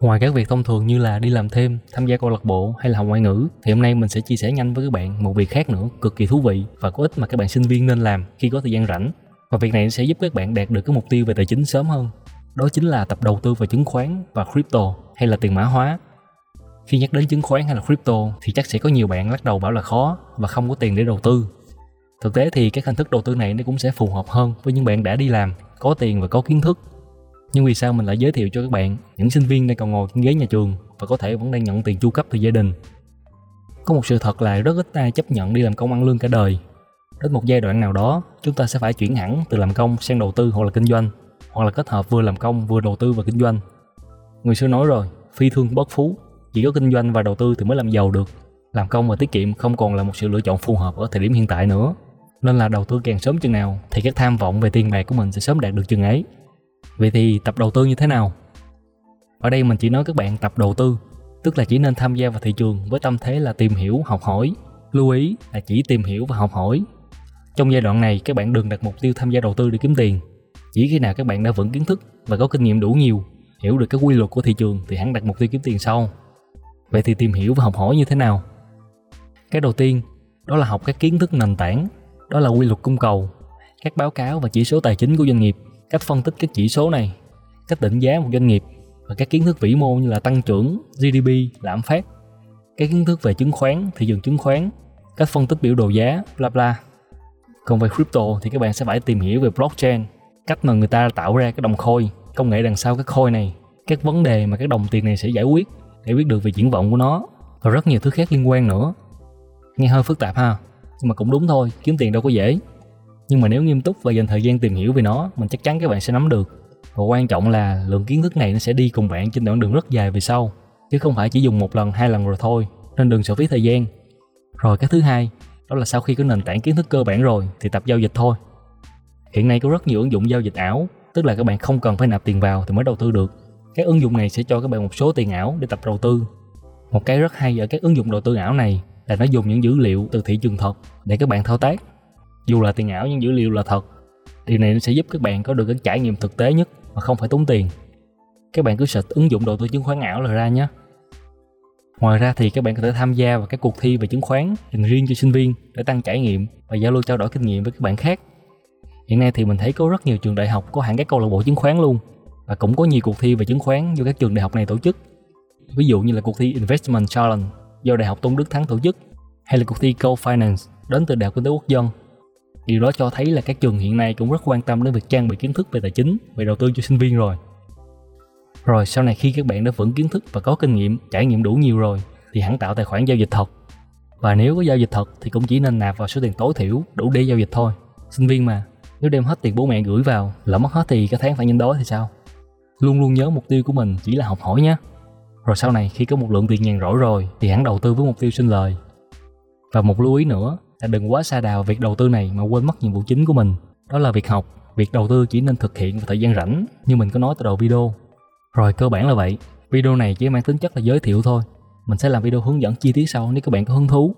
Ngoài các việc thông thường như là đi làm thêm, tham gia câu lạc bộ hay là học ngoại ngữ thì hôm nay mình sẽ chia sẻ nhanh với các bạn một việc khác nữa cực kỳ thú vị và có ích mà các bạn sinh viên nên làm khi có thời gian rảnh. Và việc này sẽ giúp các bạn đạt được cái mục tiêu về tài chính sớm hơn. Đó chính là tập đầu tư vào chứng khoán và crypto hay là tiền mã hóa. Khi nhắc đến chứng khoán hay là crypto thì chắc sẽ có nhiều bạn lắc đầu bảo là khó và không có tiền để đầu tư. Thực tế thì các hình thức đầu tư này nó cũng sẽ phù hợp hơn với những bạn đã đi làm, có tiền và có kiến thức nhưng vì sao mình lại giới thiệu cho các bạn những sinh viên đang còn ngồi trên ghế nhà trường và có thể vẫn đang nhận tiền chu cấp từ gia đình? Có một sự thật là rất ít ai chấp nhận đi làm công ăn lương cả đời. Đến một giai đoạn nào đó, chúng ta sẽ phải chuyển hẳn từ làm công sang đầu tư hoặc là kinh doanh, hoặc là kết hợp vừa làm công vừa đầu tư và kinh doanh. Người xưa nói rồi, phi thương bất phú, chỉ có kinh doanh và đầu tư thì mới làm giàu được. Làm công và tiết kiệm không còn là một sự lựa chọn phù hợp ở thời điểm hiện tại nữa. Nên là đầu tư càng sớm chừng nào thì các tham vọng về tiền bạc của mình sẽ sớm đạt được chừng ấy. Vậy thì tập đầu tư như thế nào? Ở đây mình chỉ nói các bạn tập đầu tư, tức là chỉ nên tham gia vào thị trường với tâm thế là tìm hiểu, học hỏi. Lưu ý là chỉ tìm hiểu và học hỏi. Trong giai đoạn này các bạn đừng đặt mục tiêu tham gia đầu tư để kiếm tiền. Chỉ khi nào các bạn đã vững kiến thức và có kinh nghiệm đủ nhiều, hiểu được các quy luật của thị trường thì hẳn đặt mục tiêu kiếm tiền sau. Vậy thì tìm hiểu và học hỏi như thế nào? Cái đầu tiên, đó là học các kiến thức nền tảng, đó là quy luật cung cầu, các báo cáo và chỉ số tài chính của doanh nghiệp cách phân tích các chỉ số này, cách định giá một doanh nghiệp và các kiến thức vĩ mô như là tăng trưởng, GDP, lạm phát, các kiến thức về chứng khoán, thị trường chứng khoán, cách phân tích biểu đồ giá, bla bla. Còn về crypto thì các bạn sẽ phải tìm hiểu về blockchain, cách mà người ta tạo ra cái đồng khôi, công nghệ đằng sau cái khôi này, các vấn đề mà các đồng tiền này sẽ giải quyết để biết được về triển vọng của nó và rất nhiều thứ khác liên quan nữa. Nghe hơi phức tạp ha, nhưng mà cũng đúng thôi, kiếm tiền đâu có dễ nhưng mà nếu nghiêm túc và dành thời gian tìm hiểu về nó, mình chắc chắn các bạn sẽ nắm được. Và quan trọng là lượng kiến thức này nó sẽ đi cùng bạn trên đoạn đường rất dài về sau, chứ không phải chỉ dùng một lần, hai lần rồi thôi, nên đừng sợ phí thời gian. Rồi, cái thứ hai, đó là sau khi có nền tảng kiến thức cơ bản rồi, thì tập giao dịch thôi. Hiện nay có rất nhiều ứng dụng giao dịch ảo, tức là các bạn không cần phải nạp tiền vào thì mới đầu tư được. Các ứng dụng này sẽ cho các bạn một số tiền ảo để tập đầu tư. Một cái rất hay ở các ứng dụng đầu tư ảo này là nó dùng những dữ liệu từ thị trường thật để các bạn thao tác dù là tiền ảo nhưng dữ liệu là thật. Điều này sẽ giúp các bạn có được cái trải nghiệm thực tế nhất mà không phải tốn tiền. Các bạn cứ search ứng dụng đầu tư chứng khoán ảo là ra nhé. Ngoài ra thì các bạn có thể tham gia vào các cuộc thi về chứng khoán dành riêng cho sinh viên để tăng trải nghiệm và giao lưu trao đổi kinh nghiệm với các bạn khác. Hiện nay thì mình thấy có rất nhiều trường đại học có hẳn các câu lạc bộ chứng khoán luôn và cũng có nhiều cuộc thi về chứng khoán do các trường đại học này tổ chức. Ví dụ như là cuộc thi Investment Challenge do Đại học Tôn Đức Thắng tổ chức hay là cuộc thi Co Finance đến từ Đại học Kinh tế Quốc dân. Điều đó cho thấy là các trường hiện nay cũng rất quan tâm đến việc trang bị kiến thức về tài chính, về đầu tư cho sinh viên rồi. Rồi sau này khi các bạn đã vững kiến thức và có kinh nghiệm, trải nghiệm đủ nhiều rồi thì hẳn tạo tài khoản giao dịch thật. Và nếu có giao dịch thật thì cũng chỉ nên nạp vào số tiền tối thiểu đủ để giao dịch thôi. Sinh viên mà, nếu đem hết tiền bố mẹ gửi vào, lỡ mất hết thì cả tháng phải nhân đói thì sao? Luôn luôn nhớ mục tiêu của mình chỉ là học hỏi nhé. Rồi sau này khi có một lượng tiền nhàn rỗi rồi thì hẳn đầu tư với mục tiêu sinh lời. Và một lưu ý nữa là đừng quá xa đào việc đầu tư này mà quên mất nhiệm vụ chính của mình. Đó là việc học. Việc đầu tư chỉ nên thực hiện vào thời gian rảnh, như mình có nói từ đầu video. Rồi, cơ bản là vậy. Video này chỉ mang tính chất là giới thiệu thôi. Mình sẽ làm video hướng dẫn chi tiết sau nếu các bạn có hứng thú.